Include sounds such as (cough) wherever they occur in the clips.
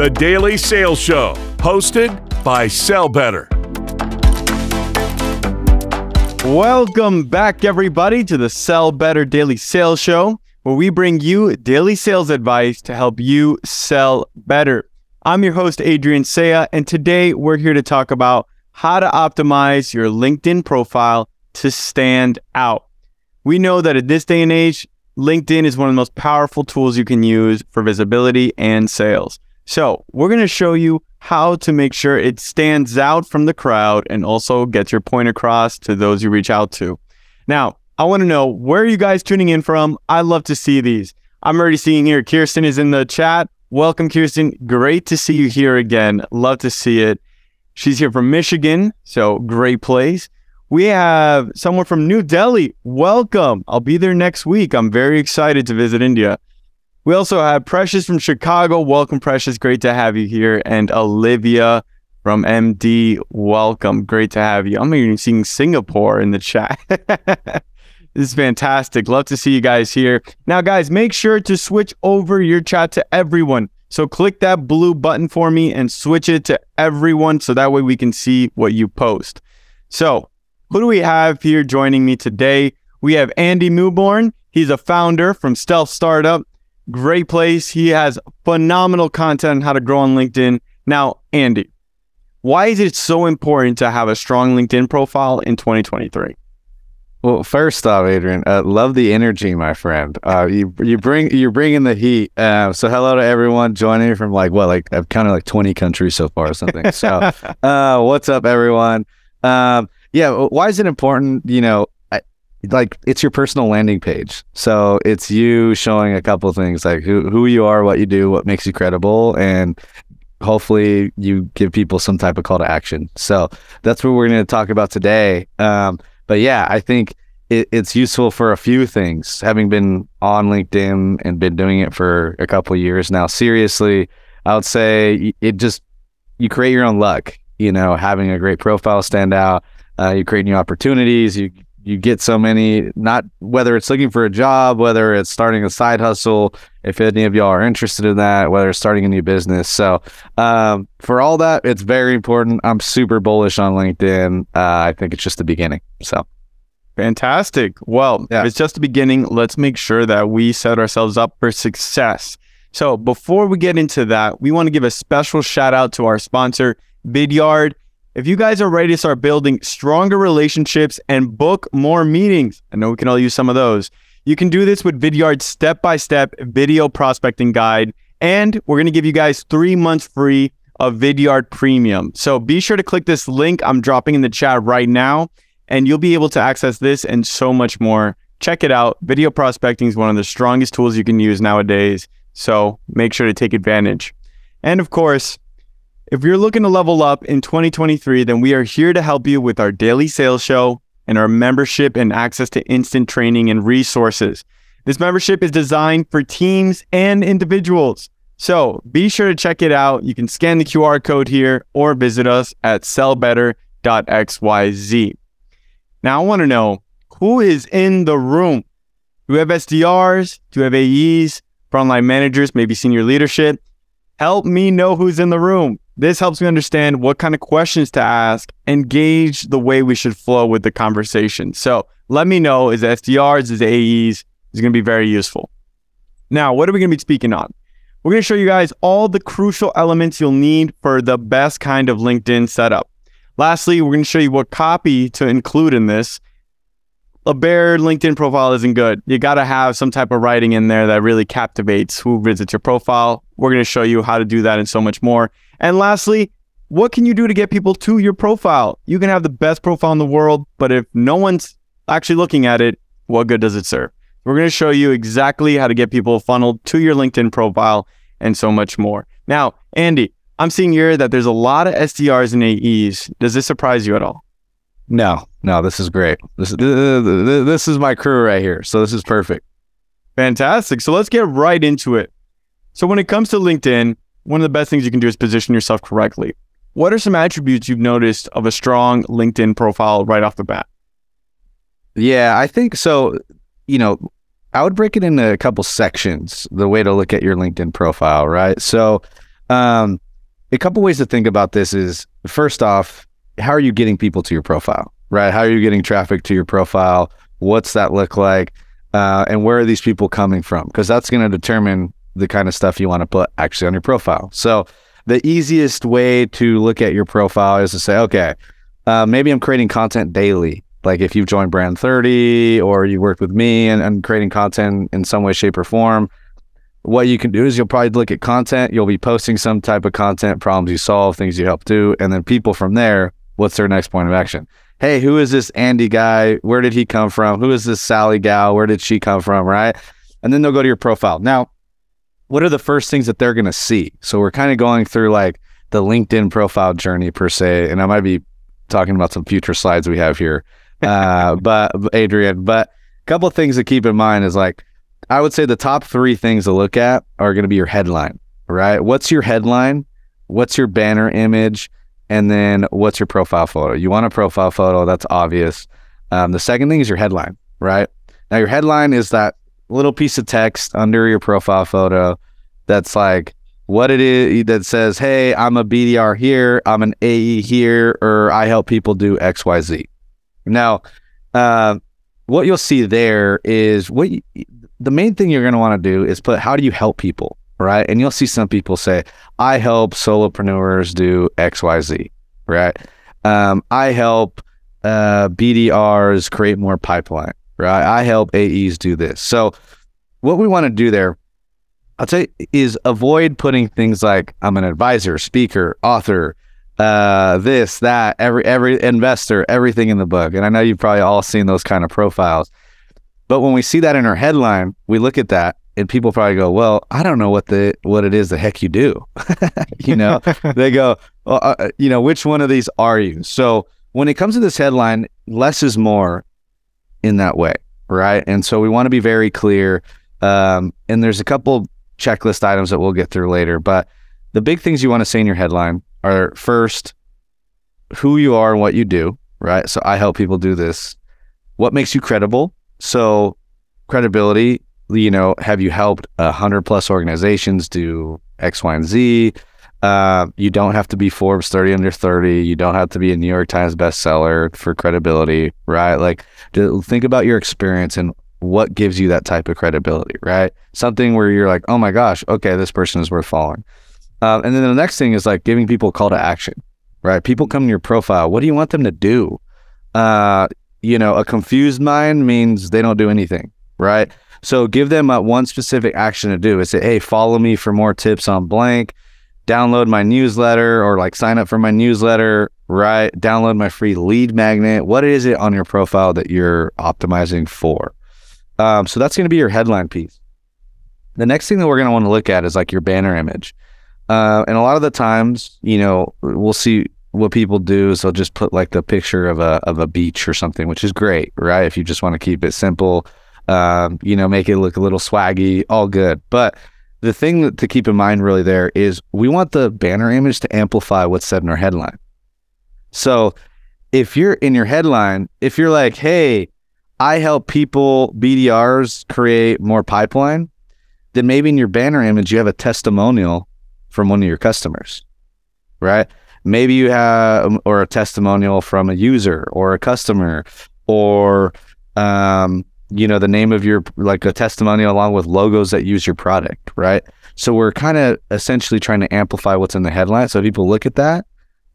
The Daily Sales Show, hosted by Sell Better. Welcome back, everybody, to the Sell Better Daily Sales Show, where we bring you daily sales advice to help you sell better. I'm your host, Adrian Cea, and today we're here to talk about how to optimize your LinkedIn profile to stand out. We know that at this day and age, LinkedIn is one of the most powerful tools you can use for visibility and sales. So, we're going to show you how to make sure it stands out from the crowd and also gets your point across to those you reach out to. Now, I want to know where are you guys tuning in from? I love to see these. I'm already seeing here Kirsten is in the chat. Welcome, Kirsten. Great to see you here again. Love to see it. She's here from Michigan, so great place. We have someone from New Delhi. Welcome. I'll be there next week. I'm very excited to visit India. We also have Precious from Chicago. Welcome, Precious. Great to have you here. And Olivia from MD. Welcome. Great to have you. I'm even seeing Singapore in the chat. (laughs) this is fantastic. Love to see you guys here. Now, guys, make sure to switch over your chat to everyone. So click that blue button for me and switch it to everyone so that way we can see what you post. So who do we have here joining me today? We have Andy Mewborn. He's a founder from Stealth Startup. Great place. He has phenomenal content on how to grow on LinkedIn. Now, Andy, why is it so important to have a strong LinkedIn profile in 2023? Well, first off, Adrian, uh, love the energy, my friend. Uh, you you bring you're bringing the heat. Uh, so hello to everyone joining from like what like I've counted like 20 countries so far or something. So (laughs) uh, what's up, everyone? Um, yeah, why is it important? You know, like it's your personal landing page. So it's you showing a couple things like who who you are, what you do, what makes you credible, and hopefully you give people some type of call to action. So that's what we're going to talk about today. Um, but yeah, I think it, it's useful for a few things. Having been on LinkedIn and been doing it for a couple years now, seriously, I would say it just you create your own luck. You know, having a great profile stand out, uh, you create new opportunities. You you get so many. Not whether it's looking for a job, whether it's starting a side hustle. If any of y'all are interested in that, whether it's starting a new business. So um, for all that, it's very important. I'm super bullish on LinkedIn. Uh, I think it's just the beginning. So. Fantastic. Well, yeah. it's just the beginning. Let's make sure that we set ourselves up for success. So, before we get into that, we want to give a special shout out to our sponsor, Vidyard. If you guys are ready to start building stronger relationships and book more meetings, I know we can all use some of those. You can do this with Vidyard's step by step video prospecting guide. And we're going to give you guys three months free of Vidyard Premium. So be sure to click this link I'm dropping in the chat right now, and you'll be able to access this and so much more. Check it out. Video prospecting is one of the strongest tools you can use nowadays. So make sure to take advantage. And of course, if you're looking to level up in 2023, then we are here to help you with our daily sales show and our membership and access to instant training and resources. This membership is designed for teams and individuals. So be sure to check it out. You can scan the QR code here or visit us at sellbetter.xyz. Now, I want to know who is in the room. Do we have SDRs? Do we have AEs, frontline managers, maybe senior leadership? Help me know who's in the room. This helps me understand what kind of questions to ask and gauge the way we should flow with the conversation. So let me know is SDRs, is AEs, is going to be very useful. Now, what are we going to be speaking on? We're going to show you guys all the crucial elements you'll need for the best kind of LinkedIn setup. Lastly, we're going to show you what copy to include in this. A bare LinkedIn profile isn't good. You got to have some type of writing in there that really captivates who visits your profile. We're going to show you how to do that and so much more. And lastly, what can you do to get people to your profile? You can have the best profile in the world, but if no one's actually looking at it, what good does it serve? We're going to show you exactly how to get people funneled to your LinkedIn profile and so much more. Now, Andy, I'm seeing here that there's a lot of SDRs and AEs. Does this surprise you at all? No, no, this is great. This is this is my crew right here. So this is perfect. Fantastic. So let's get right into it. So when it comes to LinkedIn, one of the best things you can do is position yourself correctly. What are some attributes you've noticed of a strong LinkedIn profile right off the bat? Yeah, I think so. You know, I would break it into a couple sections, the way to look at your LinkedIn profile, right? So, Um, a couple ways to think about this is first off, how are you getting people to your profile, right? How are you getting traffic to your profile? What's that look like? Uh, and where are these people coming from? Because that's going to determine the kind of stuff you want to put actually on your profile. So the easiest way to look at your profile is to say, okay, uh, maybe I'm creating content daily. Like if you've joined Brand 30 or you worked with me and, and creating content in some way, shape, or form, what you can do is you'll probably look at content. You'll be posting some type of content, problems you solve, things you help do. And then people from there, what's their next point of action? Hey, who is this Andy guy? Where did he come from? Who is this Sally gal? Where did she come from? Right. And then they'll go to your profile. Now, what are the first things that they're going to see? So we're kind of going through like the LinkedIn profile journey per se. And I might be talking about some future slides we have here. (laughs) Uh, but Adrian, but a couple of things to keep in mind is like, I would say the top three things to look at are going to be your headline, right? What's your headline? What's your banner image? And then what's your profile photo? You want a profile photo, that's obvious. Um, the second thing is your headline, right? Now, your headline is that little piece of text under your profile photo that's like what it is that says, hey, I'm a BDR here, I'm an AE here, or I help people do XYZ. Now, uh, what you'll see there is what you, the main thing you're going to want to do is put how do you help people, right? And you'll see some people say, I help solopreneurs do XYZ, right? Um, I help uh, BDRs create more pipeline, right? I help AEs do this. So, what we want to do there, I'll tell you, is avoid putting things like I'm an advisor, speaker, author, uh, this, that, every every investor, everything in the book. And I know you've probably all seen those kind of profiles. But when we see that in our headline, we look at that and people probably go, "Well, I don't know what the what it is the heck you do." (laughs) you know, (laughs) they go, well, uh, uh, "You know, which one of these are you?" So when it comes to this headline, less is more in that way, right? And so we want to be very clear. Um, and there's a couple checklist items that we'll get through later, but the big things you want to say in your headline are first who you are and what you do, right? So I help people do this. What makes you credible? So credibility, you know, have you helped a hundred plus organizations do X, Y, and Z? Uh, you don't have to be Forbes 30 under 30. You don't have to be a New York Times bestseller for credibility, right? Like, think about your experience and what gives you that type of credibility, right? Something where you're like, oh my gosh, okay, this person is worth following. Uh, and then the next thing is like giving people a call to action, right? People come to your profile. What do you want them to do? Uh, you know, a confused mind means they don't do anything, right? So give them a, one specific action to do. Is say, hey, follow me for more tips on blank, download my newsletter or like sign up for my newsletter, right? Download my free lead magnet. What is it on your profile that you're optimizing for? Um, so that's going to be your headline piece. The next thing that we're going to want to look at is like your banner image. Uh, and a lot of the times, you know, we'll see what people do is they'll just put like the picture of a of a beach or something, which is great, right? If you just want to keep it simple, um, you know, make it look a little swaggy, all good. But the thing to keep in mind really there is we want the banner image to amplify what's said in our headline. So if you're in your headline, if you're like, hey, I help people BDRs create more pipeline, then maybe in your banner image you have a testimonial from one of your customers, right? maybe you have or a testimonial from a user or a customer or um, you know the name of your like a testimonial along with logos that use your product right so we're kind of essentially trying to amplify what's in the headline so people look at that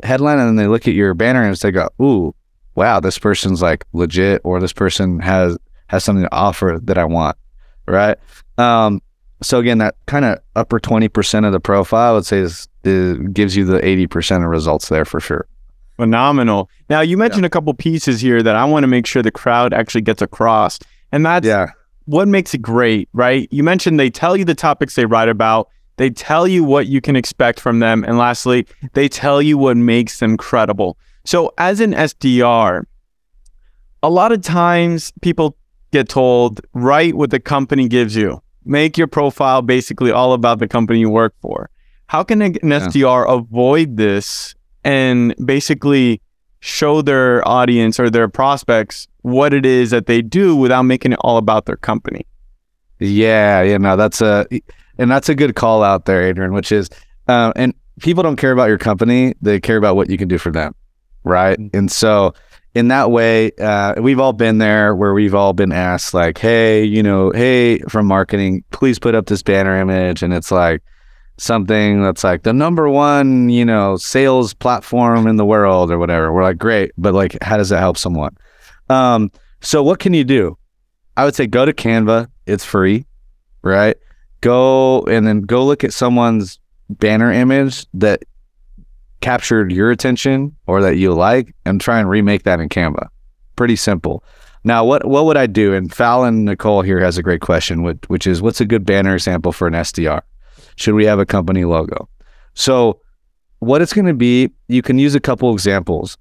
headline and then they look at your banner and they go ooh wow this person's like legit or this person has has something to offer that i want right um so again that kind of upper 20% of the profile i would say is it gives you the 80% of results there for sure. Phenomenal. Now, you mentioned yeah. a couple pieces here that I want to make sure the crowd actually gets across. And that's yeah. what makes it great, right? You mentioned they tell you the topics they write about, they tell you what you can expect from them. And lastly, they tell you what makes them credible. So, as an SDR, a lot of times people get told, write what the company gives you, make your profile basically all about the company you work for. How can an SDR yeah. avoid this and basically show their audience or their prospects what it is that they do without making it all about their company? Yeah, yeah, no, that's a and that's a good call out there, Adrian, which is Uh, and people don't care about your company; they care about what you can do for them, right? Mm-hmm. And so, in that way, uh, we've all been there where we've all been asked, like, "Hey, you know, hey, from marketing, please put up this banner image," and it's like something that's like the number one, you know, sales platform in the world or whatever. We're like, great, but like, how does that help someone? Um, so what can you do? I would say go to Canva. It's free, right? Go and then go look at someone's banner image that captured your attention or that you like and try and remake that in Canva. Pretty simple. Now, what what would I do? And Fallon Nicole here has a great question, which, which is what's a good banner example for an SDR? Should we have a company logo? So, what it's going to be, you can use a couple examples.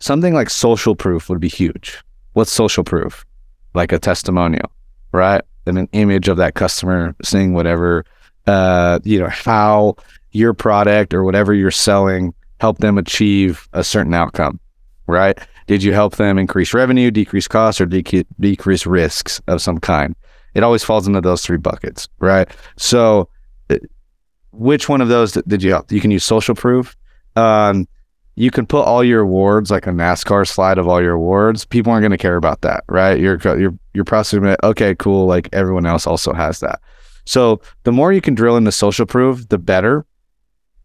Something like social proof would be huge. What's social proof? Like a testimonial, right? And an image of that customer saying whatever, uh, you know, how your product or whatever you're selling helped them achieve a certain outcome, right? Did you help them increase revenue, decrease costs, or dec- decrease risks of some kind? It always falls into those three buckets, right? So, which one of those did you help? You can use social proof. Um, you can put all your awards like a NASCAR slide of all your awards. People aren't going to care about that, right? You're you're you're processing it. Okay, cool. Like everyone else also has that. So the more you can drill into social proof, the better.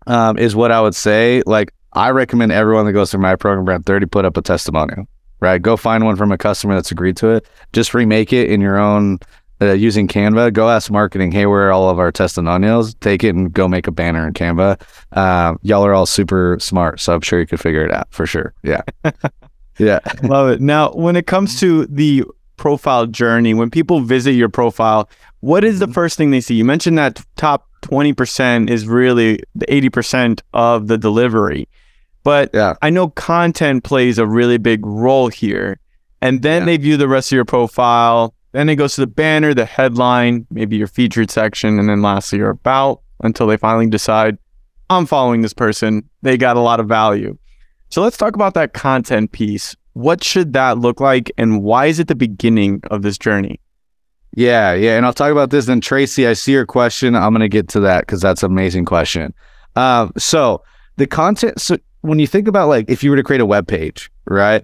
Um, is what I would say. Like I recommend everyone that goes through my program, Brand Thirty, put up a testimonial. Right, go find one from a customer that's agreed to it. Just remake it in your own uh, using Canva, go ask marketing, hey, where are all of our testimonials? Take it and go make a banner in Canva. Uh, y'all are all super smart, so I'm sure you could figure it out for sure. Yeah. (laughs) yeah. (laughs) Love it. Now, when it comes to the profile journey, when people visit your profile, what is the first thing they see? You mentioned that top 20% is really the 80% of the delivery. But Yeah. I know content plays a really big role here. And then Yeah. they view the rest of your profile. Then it goes to the banner, the headline, maybe your featured section, and then lastly your about until they finally decide, I'm following this person. They got a lot of value. So let's talk about that content piece. What should that look like and why is it the beginning of this journey? Yeah, yeah, and I'll talk about this. Then Tracy, I see your question. I'm gonna get to that because that's an amazing question. Um, so the content. So when you think about like if you were to create a web page, right?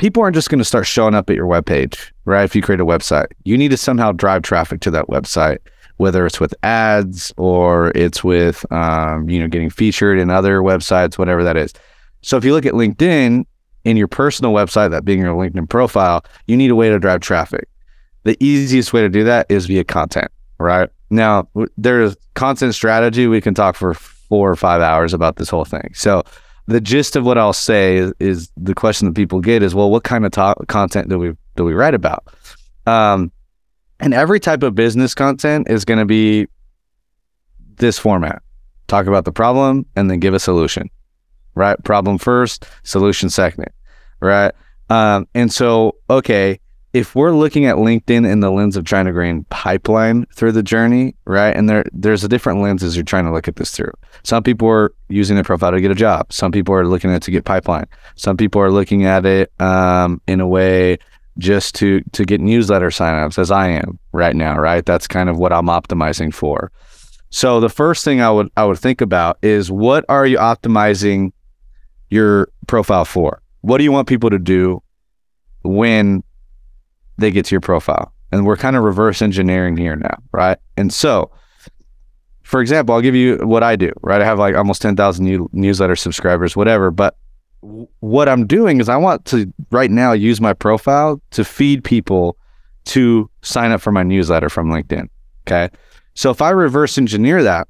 People aren't just going to start showing up at your webpage, right? If you create a website, you need to somehow drive traffic to that website, whether it's with ads or it's with, um, you know, getting featured in other websites, whatever that is. So if you look at LinkedIn in your personal website, that being your LinkedIn profile, you need a way to drive traffic the easiest way to do that is via content, right? Now, there's content strategy. We can talk for four or five hours about this whole thing. So, the gist of what I'll say is, is the question that people get is, well, what kind of content do we do we write about? Um, and every type of business content is going to be this format: talk about the problem and then give a solution, right? Problem first, solution second, right? Um, and so, okay, if we're looking at LinkedIn in the lens of trying to gain pipeline through the journey, right? And there there's a different lenses you're trying to look at this through. Some people are using their profile to get a job. Some people are looking at it to get pipeline. Some people are looking at it um, in a way just to to get newsletter signups, as I am right now, right? That's kind of what I'm optimizing for. So the first thing I would I would think about is what are you optimizing your profile for? What do you want people to do when they get to your profile. And we're kind of reverse engineering here now, right? And so, for example, I'll give you what I do, right? I have like almost 10,000 new newsletter subscribers, whatever. But w- what I'm doing is I want to right now use my profile to feed people to sign up for my newsletter from LinkedIn. Okay. So if I reverse engineer that,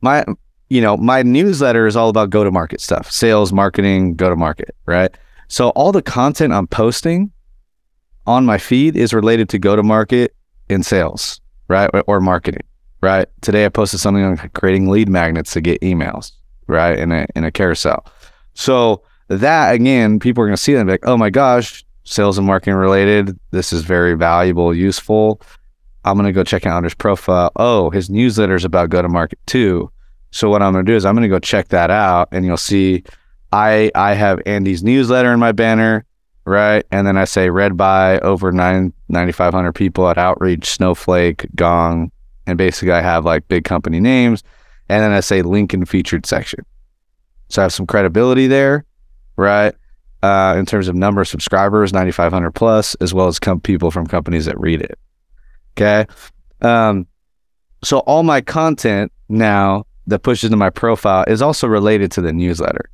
my, you know, my newsletter is all about go to market stuff, sales, marketing, go to market, right? So all the content I'm posting on my feed is related to go to market and sales, right? Or, marketing, right? Today I posted something on creating lead magnets to get emails, right? In a in a carousel. So that again, people are going to see that and be like, oh my gosh, sales and marketing related. This is very valuable, useful. I'm going to go check out his profile. Oh, his newsletter is about go to market too. So what I'm going to do is I'm going to go check that out, and you'll see I I have Andy's newsletter in my banner right? And then I say read by over nine ninety five hundred people at Outreach, Snowflake, Gong, and basically I have like big company names, and then I say link in featured section. So I have some credibility there, right? Uh, in terms of number of subscribers, 9,500 plus, as well as com- people from companies that read it. Okay. Um, so all my content now that pushes to my profile is also related to the newsletter.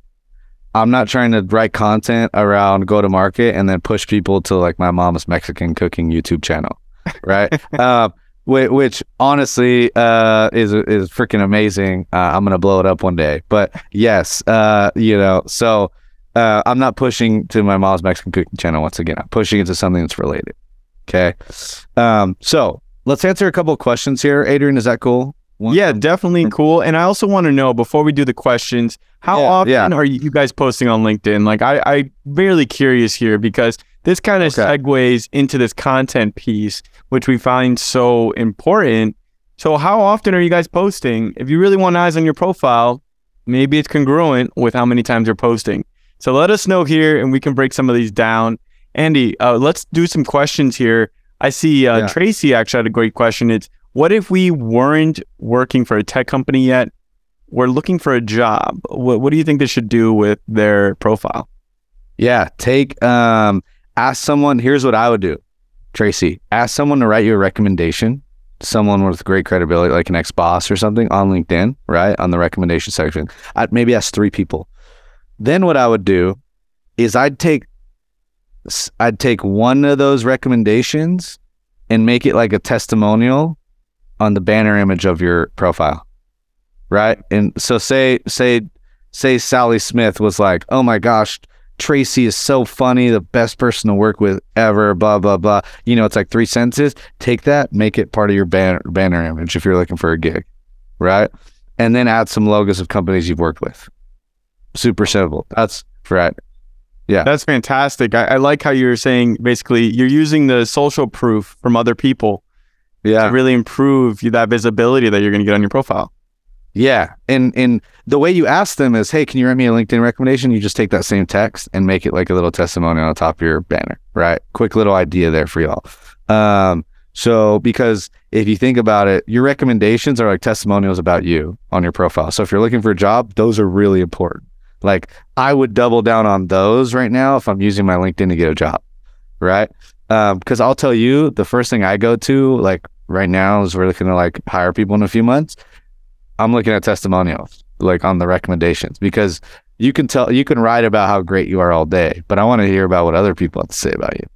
I'm not trying to write content around go to market and then push people to like my mom's Mexican cooking YouTube channel, (laughs) right? uh, which, which, honestly uh, is is freaking amazing. Uh, I'm gonna blow it up one day, but yes, uh, you know, so uh, I'm not pushing to my mom's Mexican cooking channel once again. I'm pushing it to something that's related. Okay, um, so let's answer a couple of questions here. Adrian, is that cool? One, yeah, definitely cool. And I also want to know before we do the questions, how yeah, often yeah. are you guys posting on LinkedIn? Like, I, I'm really curious here because this kind of okay. segues into this content piece, which we find so important. So, how often are you guys posting? If you really want eyes on your profile, maybe it's congruent with how many times you're posting. So, let us know here and we can break some of these down. Andy, uh, let's do some questions here. I see uh, yeah. Tracy actually had a great question. It's what if we weren't working for a tech company yet? We're looking for a job. What, what do you think they should do with their profile? Yeah, take um, ask someone. Here's what I would do, Tracy. Ask someone to write you a recommendation. Someone with great credibility, like an ex boss or something, on LinkedIn, right on the recommendation section. I'd maybe ask three people. Then what I would do is I'd take I'd take one of those recommendations and make it like a testimonial on the banner image of your profile. Right. And so say, say, say Sally Smith was like, oh my gosh, Tracy is so funny, the best person to work with ever, blah, blah, blah. You know, it's like three sentences. Take that, make it part of your banner, banner image if you're looking for a gig. Right. And then add some logos of companies you've worked with. Super simple. That's right. Yeah. That's fantastic. I, I like how you're saying basically you're using the social proof from other people yeah. to really improve that visibility that you're going to get on your profile. Yeah. And and the way you ask them is, hey, can you write me a LinkedIn recommendation? You just take that same text and make it like a little testimonial on top of your banner, right? Quick little idea there for y'all. Um, so because if you think about it, your recommendations are like testimonials about you on your profile. So if you're looking for a job, those are really important. Like I would double down on those right now if I'm using my LinkedIn to get a job, right? Because um, I'll tell you, the first thing I go to, like right now is we're looking to like hire people in a few months. I'm looking at testimonials, like on the recommendations, because you can tell you can write about how great you are all day, but I want to hear about what other people have to say about you.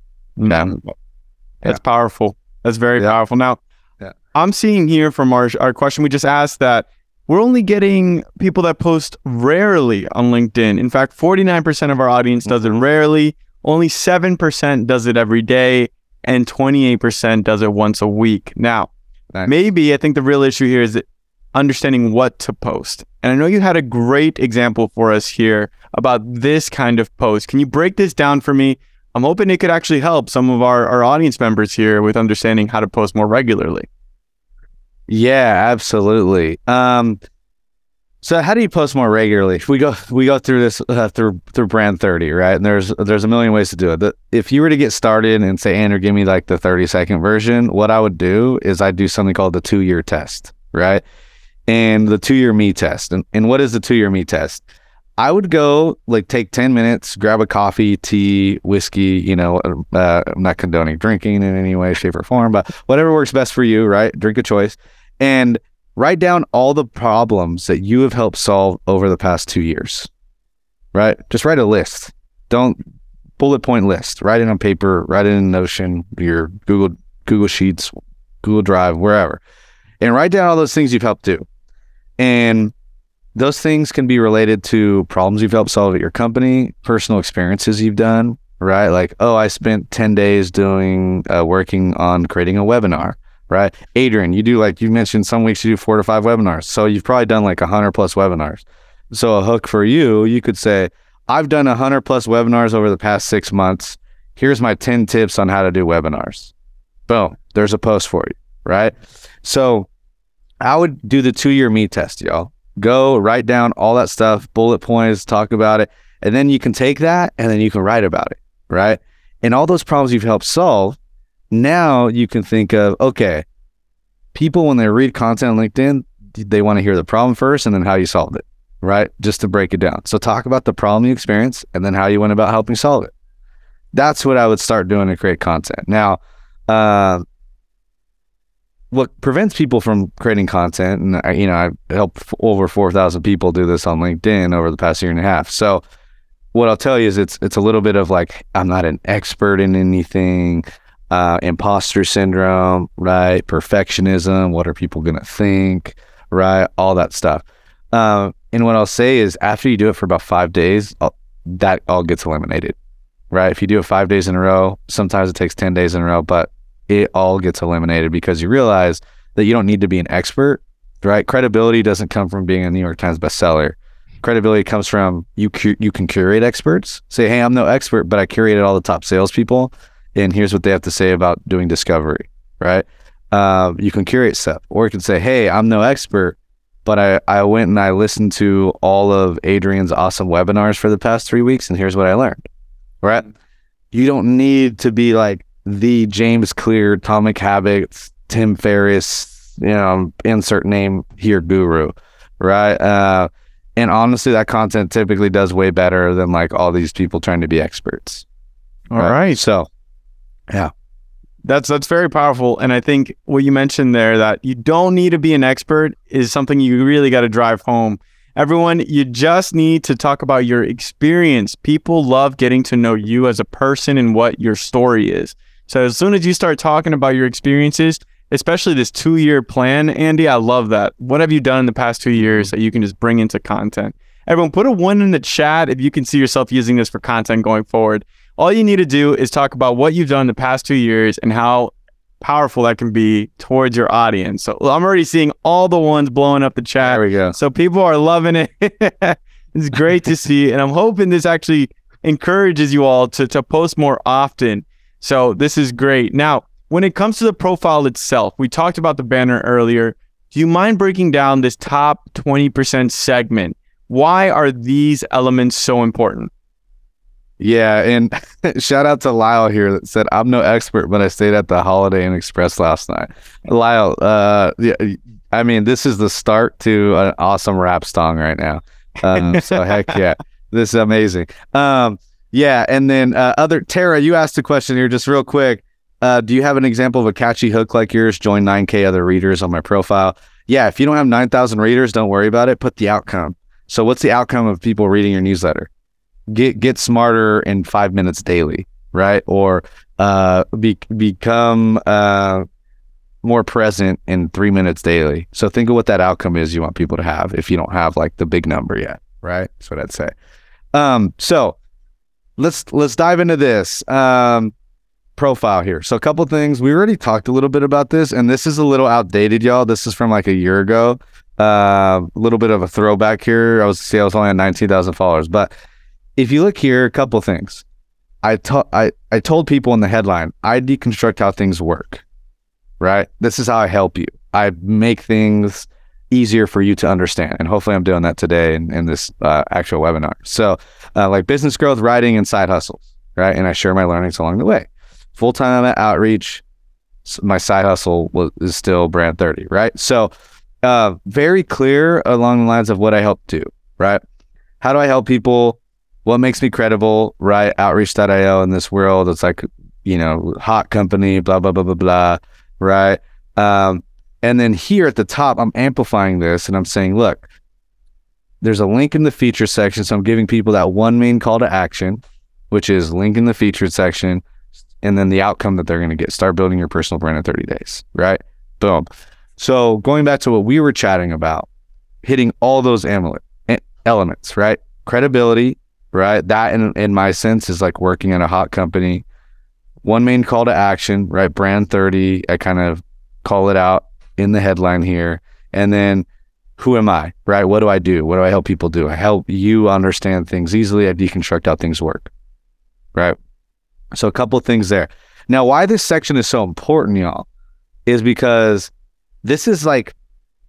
Mm-hmm. Yeah. That's powerful. That's very yeah. powerful. Now, yeah. I'm seeing here from our our question we just asked that we're only getting people that post rarely on LinkedIn. In fact, 49% of our audience does it rarely. Only 7% does it every day and 28% does it once a week. Now, nice. maybe I think the real issue here is understanding what to post. And I know you had a great example for us here about this kind of post. Can you break this down for me? I'm hoping it could actually help some of our, our audience members here with understanding how to post more regularly. Yeah, absolutely. Um, so how do you post more regularly? We go we go through this uh, through through brand 30, right? And there's there's a million ways to do it. The, if you were to get started and say Andrew, give me like the 30 second version, what I would do is I'd do something called the two year test, right? And the two year me test. And and what is the two year me test? I would go like take 10 minutes, grab a coffee, tea, whiskey, you know, uh, I'm not condoning drinking in any way, shape, or form, but whatever works best for you, right? Drink a choice. And write down all the problems that you have helped solve over the past two years. Right? Just write a list. Don't bullet point list. Write it on paper, write it in Notion, your Google Google Sheets, Google Drive, wherever. And write down all those things you've helped do. And those things can be related to problems you've helped solve at your company, personal experiences you've done, right? Like, oh, I spent 10 days doing uh, working on creating a webinar right? Adrian, you do like you mentioned some weeks you do four to five webinars. So you've probably done like a hundred plus webinars. So a hook for you, you could say, I've done a hundred plus webinars over the past six months. Here's my 10 tips on how to do webinars. Boom. There's a post for you, right? So I would do the two year me test, y'all. Go write down all that stuff, bullet points, talk about it. And then you can take that and then you can write about it, right? And all those problems you've helped solve, now you can think of, okay, people when they read content on LinkedIn, they want to hear the problem first and then how you solved it, right? Just to break it down. So talk about the problem you experience and then how you went about helping solve it. That's what I would start doing to create content. Now, uh, what prevents people from creating content, and I, you know, I've helped over four thousand people do this on LinkedIn over the past year and a half. So, what I'll tell you is, it's it's a little bit of like I'm not an expert in anything, uh, imposter syndrome, right? Perfectionism. What are people gonna think, right? All that stuff. Um, and what I'll say is, after you do it for about five days, I'll, that all gets eliminated, right? If you do it five days in a row, sometimes it takes ten days in a row, but it all gets eliminated because you realize that you don't need to be an expert, right? Credibility doesn't come from being a New York Times bestseller. Credibility comes from you. Cu- you can curate experts. Say, hey, I'm no expert, but I curated all the top salespeople, and here's what they have to say about doing discovery, right? Uh, you can curate stuff, or you can say, hey, I'm no expert, but I I went and I listened to all of Adrian's awesome webinars for the past three weeks, and here's what I learned, right? You don't need to be like the James Clear, Atomic Habits, Tim Ferriss, you know, insert name here, guru, right? Uh, and honestly, that content typically does way better than like all these people trying to be experts. All right. So, yeah. That's that's very powerful, and I think what you mentioned there that you don't need to be an expert is something you really got to drive home. Everyone, you just need to talk about your experience. People love getting to know you as a person and what your story is. So as soon as you start talking about your experiences, especially this two year plan, Andy, I love that. What have you done in the past two years that you can just bring into content? Everyone, put a one in the chat if you can see yourself using this for content going forward. All you need to do is talk about what you've done the past two years and how powerful that can be towards your audience. So I'm already seeing all the ones blowing up the chat. There we go. So people are loving it. (laughs) it's great to see. And I'm hoping this actually encourages you all to, to post more often so this is great. Now, when it comes to the profile itself, we talked about the banner earlier. Do you mind breaking down this top 20% segment? Why are these elements so important? Yeah, and (laughs) shout out to Lyle here that said I'm no expert, but I stayed at the Holiday Inn Express last night. Lyle, uh, yeah, I mean, this is the start to an awesome rap song right now. Um, so heck (laughs) yeah, this is amazing. Um, yeah, and then uh, other Tara, you asked a question here just real quick. Uh, do you have an example of a catchy hook like yours? Join 9K other readers on my profile. Yeah, if you don't have 9,000 readers, don't worry about it. Put the outcome. So, what's the outcome of people reading your newsletter? Get get smarter in five minutes daily, right? Or uh, be, become uh, more present in three minutes daily. So, think of what that outcome is you want people to have. If you don't have like the big number yet, right? That's what I'd say. Um, so let's let's dive into this um, profile here. So a couple things we already talked a little bit about this, and this is a little outdated, y'all. This is from like a year ago. Uh, a little bit of a throwback here. I was see I was only at nineteen thousand followers, but if you look here, a couple things. I to- I I told people in the headline, I deconstruct how things work. Right. This is how I help you. I make things easier for you to understand. And hopefully, I'm doing that today in, in this uh, actual webinar. So, uh, like business growth, writing, and side hustles, right? And I share my learnings along the way. Full time at outreach. My side hustle was, is still brand 30, right? So, uh, very clear along the lines of what I help do, right? How do I help people? What makes me credible, right? Outreach.io in this world, it's like, you know, hot company, blah, blah, blah, blah, blah, right? Um, and then here at the top, I'm amplifying this and I'm saying, look, there's a link in the feature section. So I'm giving people that one main call to action, which is link in the featured section, and then the outcome that they're going to get. Start building your personal brand in 30 days, right? Boom. So going back to what we were chatting about, hitting all those elements, right? Credibility, right? That in, in my sense is like working in a hot company. One main call to action, right? Brand 30. I kind of call it out in the headline here. And then who am I, right? What do I do? What do I help people do? I help you understand things easily. I deconstruct how things work, right? So a couple things there. Now, why this section is so important, y'all, is because this is like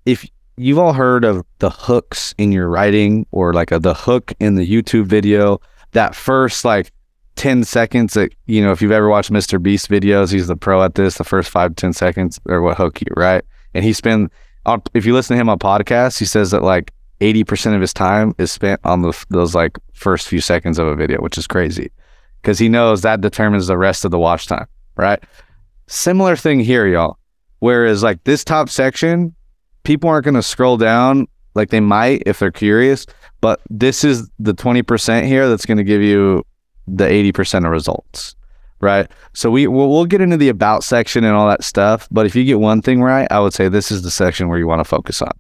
if you've all heard of the hooks in your writing or like a, the hook in the YouTube video, that first like 10 seconds that, you know, if you've ever watched Mr. Beast videos, he's the pro at this, the first five ten seconds or what hook you, right? and he spent if you listen to him on podcasts, he says that like 80% of his time is spent on the, those like first few seconds of a video, which is crazy because he knows that determines the rest of the watch time, right? Similar thing here, y'all. Whereas like this top section, people aren't going to scroll down like they might if they're curious, but this is the 20% here that's going to give you the 80% of results, right? So we we'll, we'll get into the about section and all that stuff, but if you get one thing right, I would say this is the section where you want to focus on.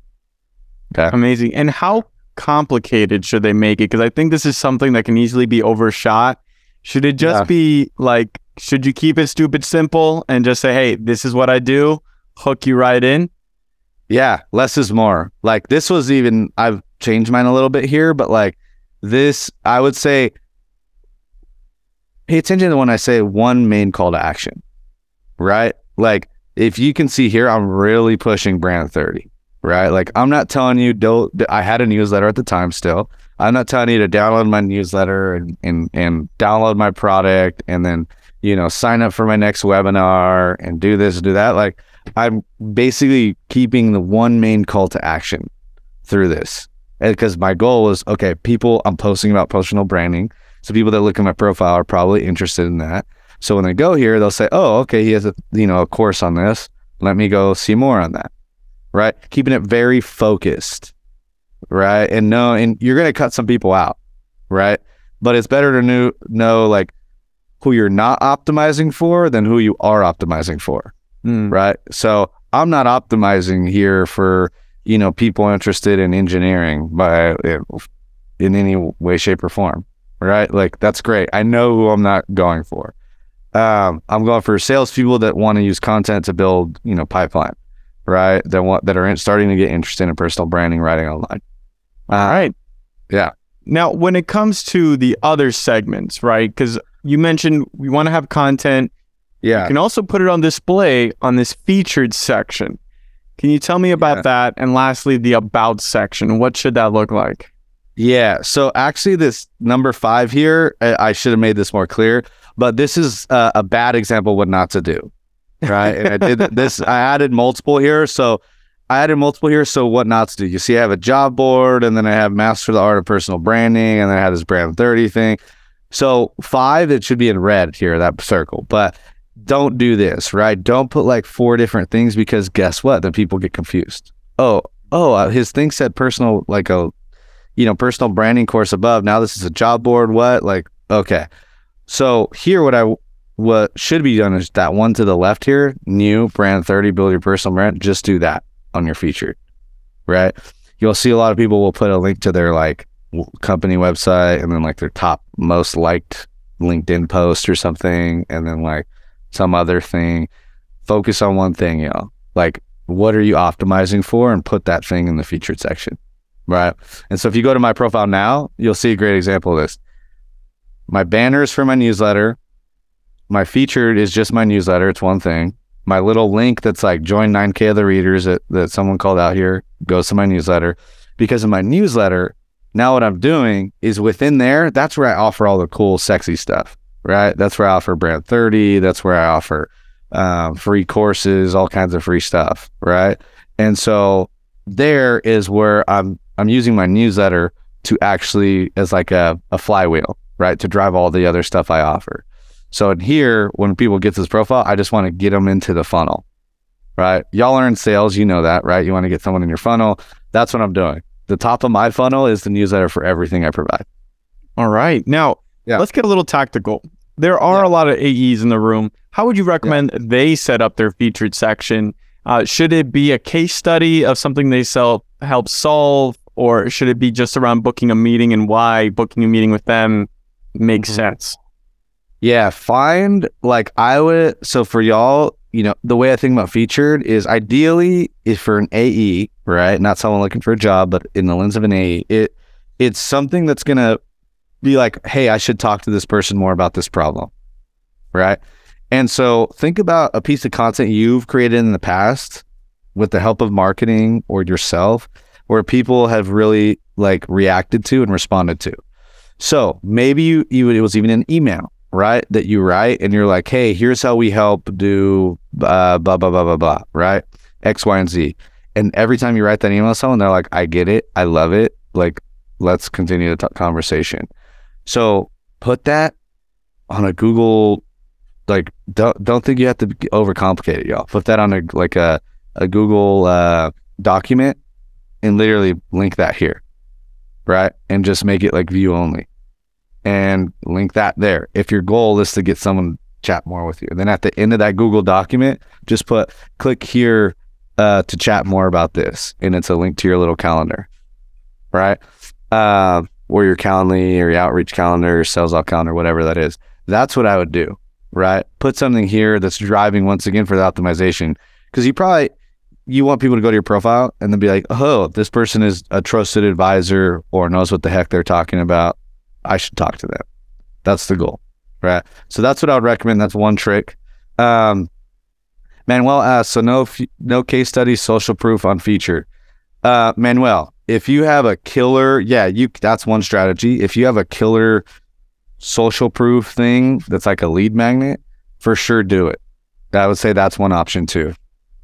Okay. Amazing. And how complicated should they make it? Because I think this is something that can easily be overshot. Should it just Yeah. be like, should you keep it stupid simple and just say, hey, this is what I do, hook you right in? Yeah, less is more. Like this was even I've changed mine a little bit here, but like this, I would say pay attention to when I say one main call to action. Right? Like if you can see here, I'm really pushing brand 30. Right? Like I'm not telling you don't I had a newsletter at the time still. I'm not telling you to download my newsletter and and, and download my product and then, you know, sign up for my next webinar and do this, do that. Like I'm basically keeping the one main call to action through this. Because my goal was okay, people, I'm posting about personal branding. So people that look at my profile are probably interested in that. So when they go here, they'll say, oh, okay, he has a, you know, a course on this. Let me go see more on that. Right. Keeping it very focused. Right. And no, and you're going to cut some people out. Right. But it's better to know, know like who you're not optimizing for than who you are optimizing for Hmm. right? So I'm not optimizing here for you know people interested in engineering by in any way, shape, or form, right? Like that's great. I know who I'm not going for. Um, I'm going for salespeople that want to use content to build you know pipeline, right? That want that are in, starting to get interested in personal branding, writing online. All right. Yeah. Now, when it comes to the other segments, right? Because you mentioned we want to have content. Yeah. You can also put it on display on this featured section. Can you tell me about Yeah. that? And lastly, the about section. What should that look like? Yeah. So actually, this number five here, I, should have made this more clear, but this is uh, a bad example of what not to do. Right. and I did this, I added multiple here. So I added multiple here. So what not to do? You see, I have a job board and then I have master the art of personal branding and then I have this brand 30 thing. So five, it should be in red here, that circle. But don't do this, right? Don't put like four different things because guess what? Then people get confused. Oh, oh, uh, his thing said personal, like a you know, personal branding course above. Now this is a job board. What? Like, okay. So here, what I what should be done is that one to the left here, new brand 30, build your personal brand. Just do that on your featured, right? You'll see a lot of people will put a link to their like company website and then like their top most liked LinkedIn post or something, and then like some other thing. Focus on one thing, y'all. Like, what are you optimizing for, and put that thing in the featured section. Right. And so if you go to my profile now, you'll see a great example of this. My banners for my newsletter, my featured is just my newsletter. It's one thing. My little link that's like join 9K of the readers that, that someone called out here goes to my newsletter. Because in my newsletter, now what I'm doing is within there, that's where I offer all the cool, sexy stuff. Right. That's where I offer brand 30. That's where I offer um, free courses, all kinds of free stuff. Right. And so there is where I'm I'm using my newsletter to actually as like a, a flywheel, right? To drive all the other stuff I offer. So in here, when people get this profile, I just want to get them into the funnel, right? Y'all are in sales, you know that, right? You want to get someone in your funnel. That's what I'm doing. The top of my funnel is the newsletter for everything I provide. All right. Now, Yeah. let's get a little tactical. There are Yeah. a lot of AEs in the room. How would you recommend they set up their featured section? Uh, should it be a case study of something they sell help solve, or should it be just around booking a meeting and why booking a meeting with them makes Mhm. sense? Yeah, find like I would. So for y'all, you know, the way I think about featured is ideally if for an AE, right? Not someone looking for a job, but in the lens of an AE, it it's something that's gonna be like, hey, I should talk to this person more about this problem, right? And so think about a piece of content you've created in the past with the help of marketing or yourself, where people have really like reacted to and responded to. So maybe you, you it was even an email, right? That you write and you're like, hey, here's how we help do uh, blah blah blah blah blah, right? X, Y, and Z. And every time you write that email to someone, they're like, I get it. I love it. Like, let's continue the t- conversation. So put that on a Google, like, don't, don't think you have to overcomplicate it, y'all. Put that on a, like a, a Google uh, document and literally link that here. Right. And just make it like view only and link that there. If your goal is to get someone to chat more with you, then at the end of that Google document, just put click here uh, to chat more about this, and it's a link to your little calendar, right? Uh, or your Calendly or your outreach calendar, or Salesloft calendar, whatever that is. That's what I would do, right? Put something here that's driving once again for the optimization, because you probably you want people to go to your profile and then be like, oh, this person is a trusted advisor or knows what the heck they're talking about. I should talk to them. That's the goal, right? So that's what I would recommend. That's one trick. Um, Manuel asks, so no, no case study, social proof on feature. Uh, Manuel, if you have a killer, yeah, you that's one strategy. If you have a killer social proof thing that's like a lead magnet, for sure do it. I would say that's one option too,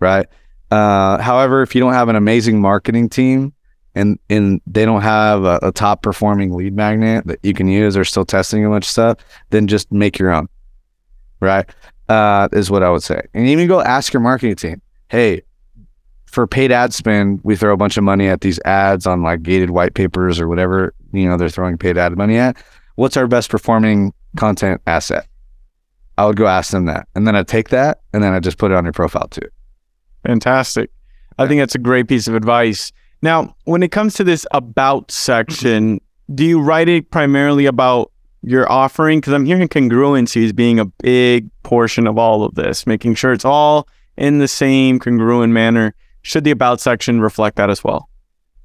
right? Uh, however, if you don't have an amazing marketing team and and they don't have a, a top performing lead magnet that you can use or still testing a bunch of stuff, then just make your own. Right? Uh, is what I would say. And even go ask your marketing team, hey, for paid ad spend, we throw a bunch of money at these ads on like gated white papers or whatever, you know, they're throwing paid ad money at. What's our best performing content asset? I would go ask them that. And then I take that and then I just put it on your profile too. Fantastic. I think that's a great piece of advice. Now, when it comes to this about section, do you write it primarily about your offering? Because I'm hearing congruency as being a big portion of all of this, making sure it's all in the same congruent manner. Should the about section reflect that as well?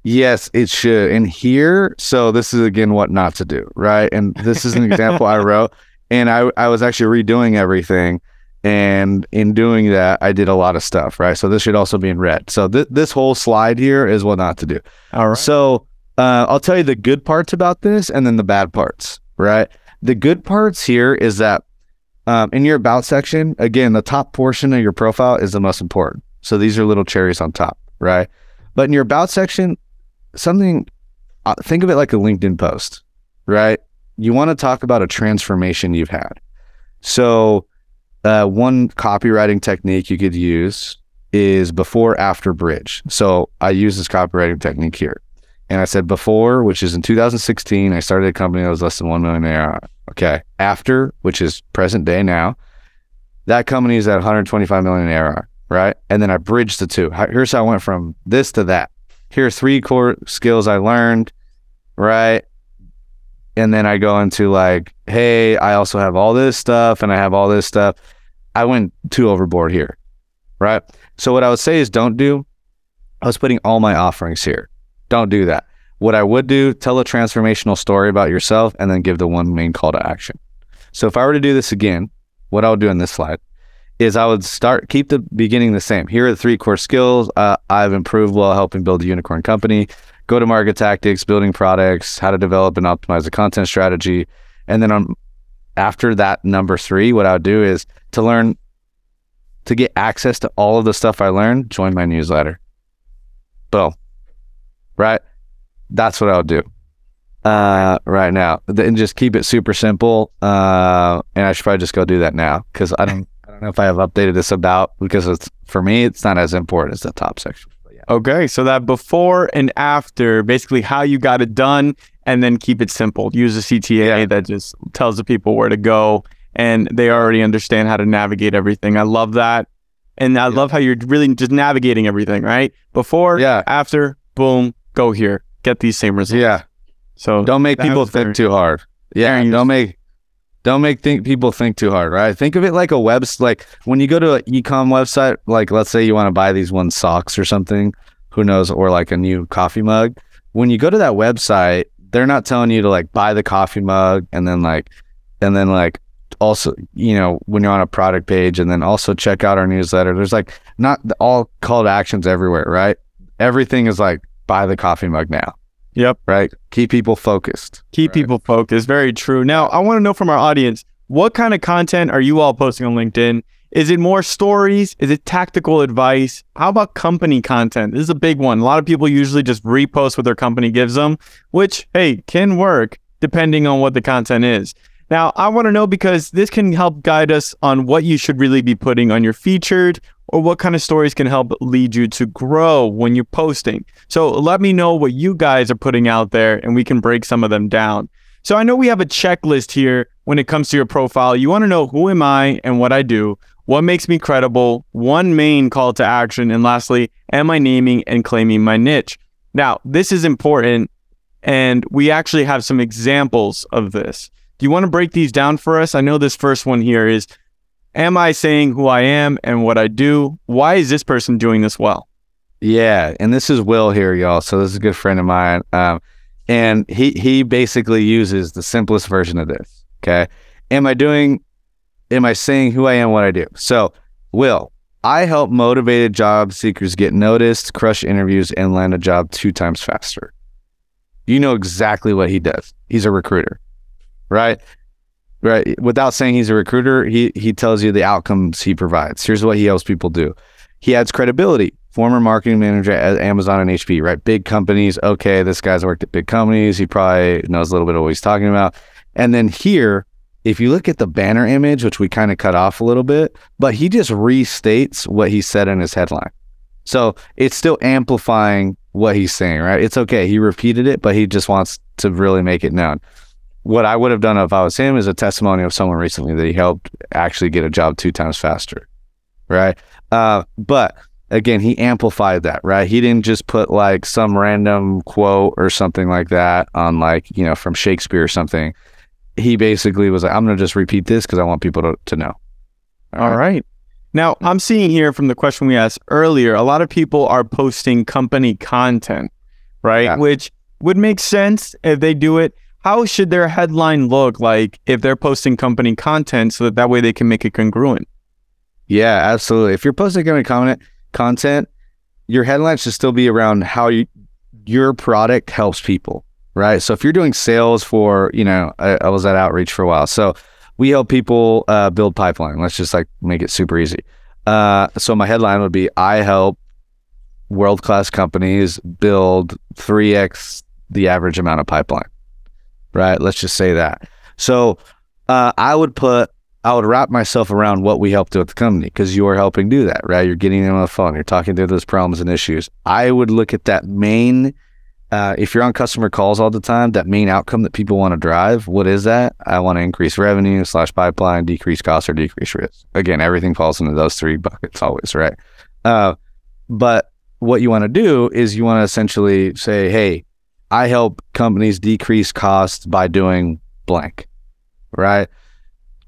Yes, it should. And here, so this is again what not to do, right? And this is an example I (laughs) wrote, and I I was actually redoing everything, and in doing that, I did a lot of stuff, right? So this should also be in red. So th- this whole slide here is what not to do. All right. So uh, I'll tell you the good parts about this, and then the bad parts, right? The good parts here is that um, in your about section, again, the top portion of your profile is the most important. So these are little cherries on top, right? But in your about section, something, uh, think of it like a LinkedIn post, right? You want to talk about a transformation you've had. So, uh, one copywriting technique you could use is before after bridge. So, I use this copywriting technique here. And I said before, which is in 2016, I started a company that was less than 1 million ARR. Okay. After, which is present day now, that company is at 125 million ARR, right? And then I bridged the two. Here's how I went from this to that. Here are three core skills I learned, right? And then I go into like, hey, I also have all this stuff and I have all this stuff. I went too overboard here, right? So what I would say is don't do, I was putting all my offerings here. Don't do that. What I would do, tell a transformational story about yourself and then give the one main call to action. So if I were to do this again, what I would do in this slide is I would start keep the beginning the same. Here are the three core skills uh, I've improved while helping build a unicorn company. Go to market tactics, building products, how to develop and optimize a content strategy, and then on after that number three, what I would do is to learn to get access to all of the stuff I learned. Join my newsletter. Boom. Right. That's what I would do uh, right now, and just keep it super simple. Uh, and I should probably just go do that now because I don't, don't know if I have updated this about because it's for me, it's not as important as the top section. Yeah. Okay, so that before and after, basically how you got it done, and then keep it simple. Use a CTA Yeah. that just tells the people where to go, and they already understand how to navigate everything. I love that, and I Yeah. love how you're really just navigating everything. Right before, Yeah. after, boom, go here, get these same results. Yeah. So Don't make people think too hard. Yeah. Don't make, don't make think people think too hard. Right. Think of it like a web, like when you go to an ecom website, like let's say you want to buy these one socks or something, who knows, or like a new coffee mug. When you go to that website, they're not telling you to like buy the coffee mug and then like, and then like also, you know, when you're on a product page and then also check out our newsletter, there's like not all call to actions everywhere, right? Everything is like buy the coffee mug now, Yep. right? Keep people focused. Keep Right. people focused. Very true. Now, I want to know from our audience what kind of content are you all posting on LinkedIn? Is it more stories? Is it tactical advice? How about company content? This is a big one. A lot of people usually just repost what their company gives them, which, hey, can work depending on what the content is. Now, I want to know because this can help guide us on what you should really be putting on your featured or what kind of stories can help lead you to grow when you're posting. So let me know what you guys are putting out there and we can break some of them down. So I know we have a checklist here when it comes to your profile. You want to know who am I and what I do, what makes me credible, one main call to action, and lastly, am I naming and claiming my niche? Now, this is important and we actually have some examples of this. Do you want to break these down for us? I know this first one here is Am I saying who I am and what I do? Why is this person doing this well? Yeah, and this is Will here, y'all. So this is a good friend of mine, um, and he he basically uses the simplest version of this. Okay, am I doing? Am I saying who I am, what I do? So, Will, I help motivated job seekers get noticed, crush interviews, and land a job two times faster. You know exactly what he does. He's a recruiter, right? Right? Without saying he's a recruiter, he he tells you the outcomes he provides. Here's what he helps people do. He adds credibility. Former marketing manager at Amazon and HP, right? Big companies. Okay, this guy's worked at big companies. He probably knows a little bit of what he's talking about. And then here, if you look at the banner image, which we kind of cut off a little bit, but he just restates what he said in his headline. So it's still amplifying what he's saying, right? It's okay. He repeated it, but he just wants to really make it known what I would have done if I was him is a testimony of someone recently that he helped actually get a job two times faster. Right. Uh, but again, he amplified that, right? He didn't just put like some random quote or something like that on like, you know, from Shakespeare or something. He basically was like, I'm going to just repeat this because I want people to, to know. All, All right. right. Now, I'm seeing here from the question we asked earlier, a lot of people are posting company content, right? Yeah. Which would make sense if they do it how should their headline look like if they're posting company content so that that way they can make it congruent? Yeah, absolutely. If you're posting company content, content, your headline should still be around how you, your product helps people, right? So if you're doing sales for, you know, I, I was at Outreach for a while, so we help people uh, build pipeline. Let's just like make it super easy. Uh, so my headline would be: I help world class companies build three x the average amount of pipeline right? Let's just say that. So uh, I would put, I would wrap myself around what we helped do at the company because you are helping do that, right? You're getting them on the phone, you're talking through those problems and issues. I would look at that main, uh, if you're on customer calls all the time, that main outcome that people want to drive, what is that? I want to increase revenue slash pipeline, decrease costs or decrease risk. Again, everything falls into those three buckets always, right? Uh, but what you want to do is you want to essentially say, hey, I help companies decrease costs by doing blank, right?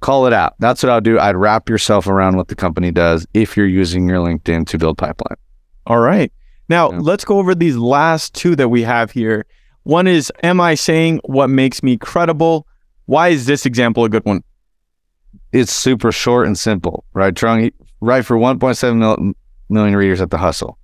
Call it out. That's what I'll do. I'd wrap yourself around what the company does if you're using your LinkedIn to build pipeline. All right. Now, yeah. let's go over these last two that we have here. One is Am I saying what makes me credible? Why is this example a good one? It's super short and simple, right? Trung, right for 1.7 million readers at the hustle,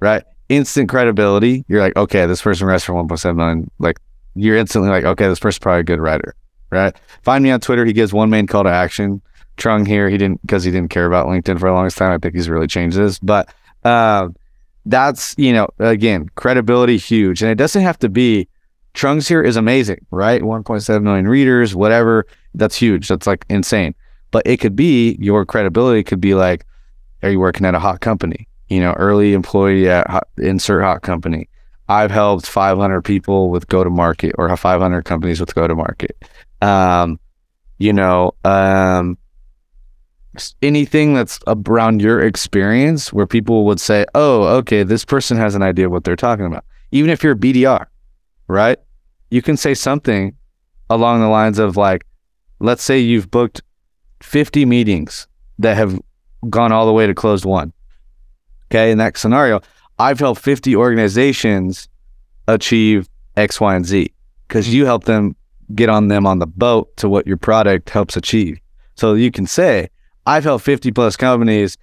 right? Instant credibility. You're like, okay, this person writes for 1.7 million. Like, you're instantly like, okay, this person's probably a good writer, right? Find me on Twitter. He gives one main call to action. Trung here, he didn't because he didn't care about LinkedIn for a longest time. I think he's really changed this, but uh, that's you know again credibility huge, and it doesn't have to be. Trung's here is amazing, right? 1.7 million readers, whatever. That's huge. That's like insane. But it could be your credibility could be like, are you working at a hot company? You know, early employee at insert hot company. I've helped 500 people with go to market or 500 companies with go to market. Um, you know, um, anything that's around your experience where people would say, oh, okay, this person has an idea of what they're talking about. Even if you're a BDR, right? You can say something along the lines of like, let's say you've booked 50 meetings that have gone all the way to closed won. Okay. In that scenario, I've helped 50 organizations achieve X, Y, and Z because mm-hmm. you help them get on them on the boat to what your product helps achieve. So you can say, I've helped 50 plus companies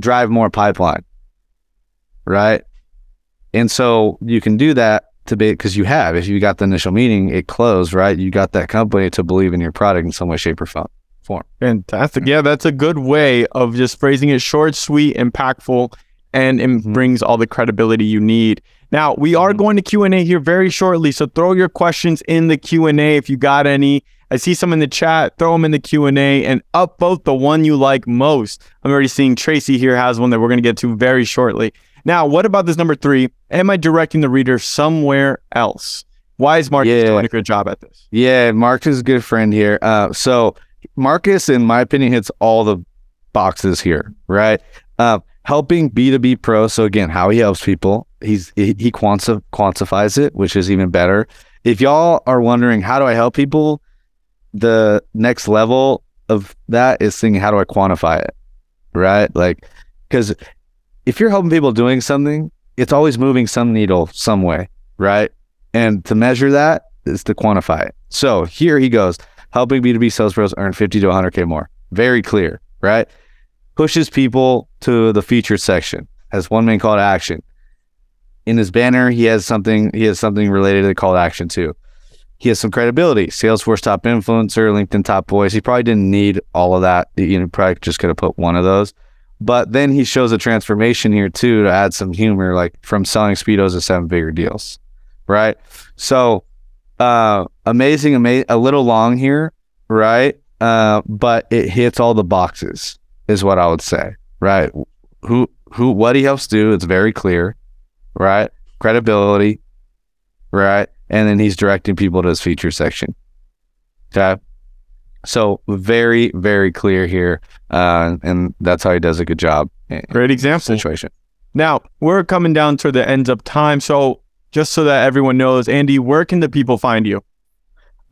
drive more pipeline. Right. And so you can do that to be because you have, if you got the initial meeting, it closed, right? You got that company to believe in your product in some way, shape, or form. form. Fantastic. Yeah, that's a good way of just phrasing it short, sweet, impactful, and it Mhm. brings all the credibility you need. Now, we are Mhm. going to Q&A here very shortly, so throw your questions in the Q&A if you got any. I see some in the chat, throw them in the Q&A and upvote the one you like most. I'm already seeing Tracy here has one that we're going to get to very shortly. Now, what about this number 3? Am I directing the reader somewhere else? Why is Marcus Yeah. doing a good job at this? Yeah, Marcus is a good friend here. Uh, so Marcus, in my opinion, hits all the boxes here, right? Uh, helping B2B pros. So again, how he helps people, he's he, he quanti- quantifies it, which is even better. If y'all are wondering how do I help people, the next level of that is thinking how do I quantify it, right? Like, because if you're helping people doing something, it's always moving some needle some way, right? And to measure that is to quantify it. So here he goes, helping B2B sales pros earn 50 to 100K more. Very clear, right? Pushes people to the featured section, has one main call to action. In his banner, he has something, he has something related to the call to action too. He has some credibility. Salesforce top influencer, LinkedIn top voice. He probably didn't need all of that. You know, probably just could have put one of those. But then he shows a transformation here too to add some humor, like from selling speedos to seven figure deals, right? So uh, amazing, ama- a little long here, right? Uh, but it hits all the boxes, is what I would say, right? Who, who, what he helps do, it's very clear, right? Credibility, right? And then he's directing people to his feature section. Okay. So very, very clear here. Uh, and that's how he does a good job Great example. situation. Now, we're coming down to the ends of time. So, just so that everyone knows, Andy, where can the people find you?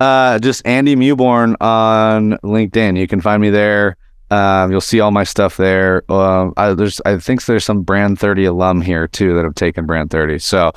Uh, just Andy Mewborn on LinkedIn. You can find me there. Um, you'll see all my stuff there. Um, I, there's, I think there's some Brand 30 alum here too that have taken Brand 30. So,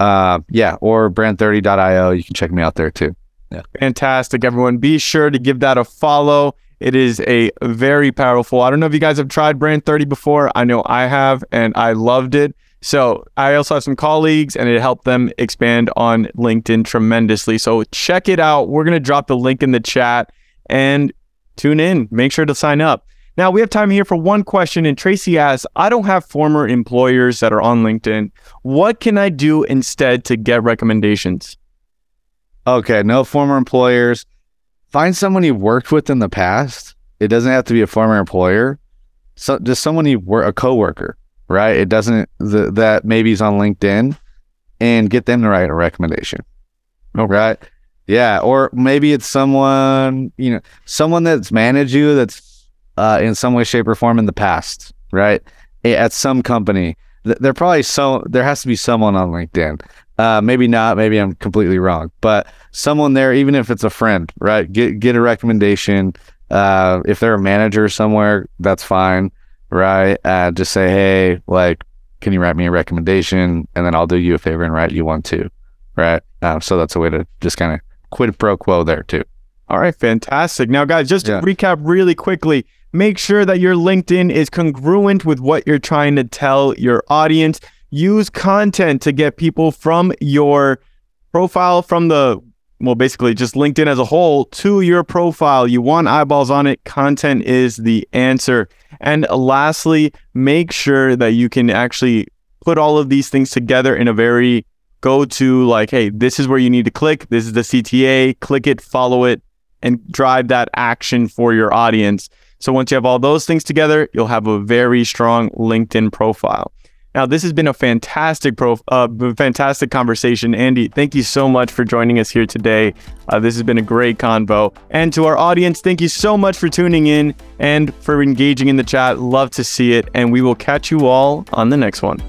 uh, yeah, or brand30.io. You can check me out there too. Yeah. Fantastic, everyone. Be sure to give that a follow. It is a very powerful. I don't know if you guys have tried Brand 30 before. I know I have, and I loved it. So I also have some colleagues, and it helped them expand on LinkedIn tremendously. So check it out. We're gonna drop the link in the chat and tune in. Make sure to sign up. Now we have time here for one question, and Tracy asks, "I don't have former employers that are on LinkedIn. What can I do instead to get recommendations?" Okay, no former employers. Find someone you've worked with in the past. It doesn't have to be a former employer. So just someone you work a coworker, right? It doesn't the, that maybe is on LinkedIn, and get them to write a recommendation. Okay. Right? Yeah, or maybe it's someone you know, someone that's managed you that's uh, in some way, shape, or form in the past, right? At some company, there probably so there has to be someone on LinkedIn. Uh, maybe not. Maybe I'm completely wrong, but someone there, even if it's a friend, right? Get get a recommendation. Uh, if they're a manager somewhere, that's fine, right? Uh, just say, hey, like, can you write me a recommendation, and then I'll do you a favor and write you one too, right? Um, so that's a way to just kind of quid pro quo there too. All right, fantastic. Now, guys, just Yeah. to recap really quickly, make sure that your LinkedIn is congruent with what you're trying to tell your audience. Use content to get people from your profile, from the, well, basically just LinkedIn as a whole to your profile. You want eyeballs on it. Content is the answer. And lastly, make sure that you can actually put all of these things together in a very go to, like, hey, this is where you need to click. This is the CTA. Click it, follow it, and drive that action for your audience. So once you have all those things together, you'll have a very strong LinkedIn profile. Now, this has been a fantastic pro, uh, fantastic conversation, Andy. Thank you so much for joining us here today. Uh, this has been a great convo. And to our audience, thank you so much for tuning in and for engaging in the chat. Love to see it, and we will catch you all on the next one.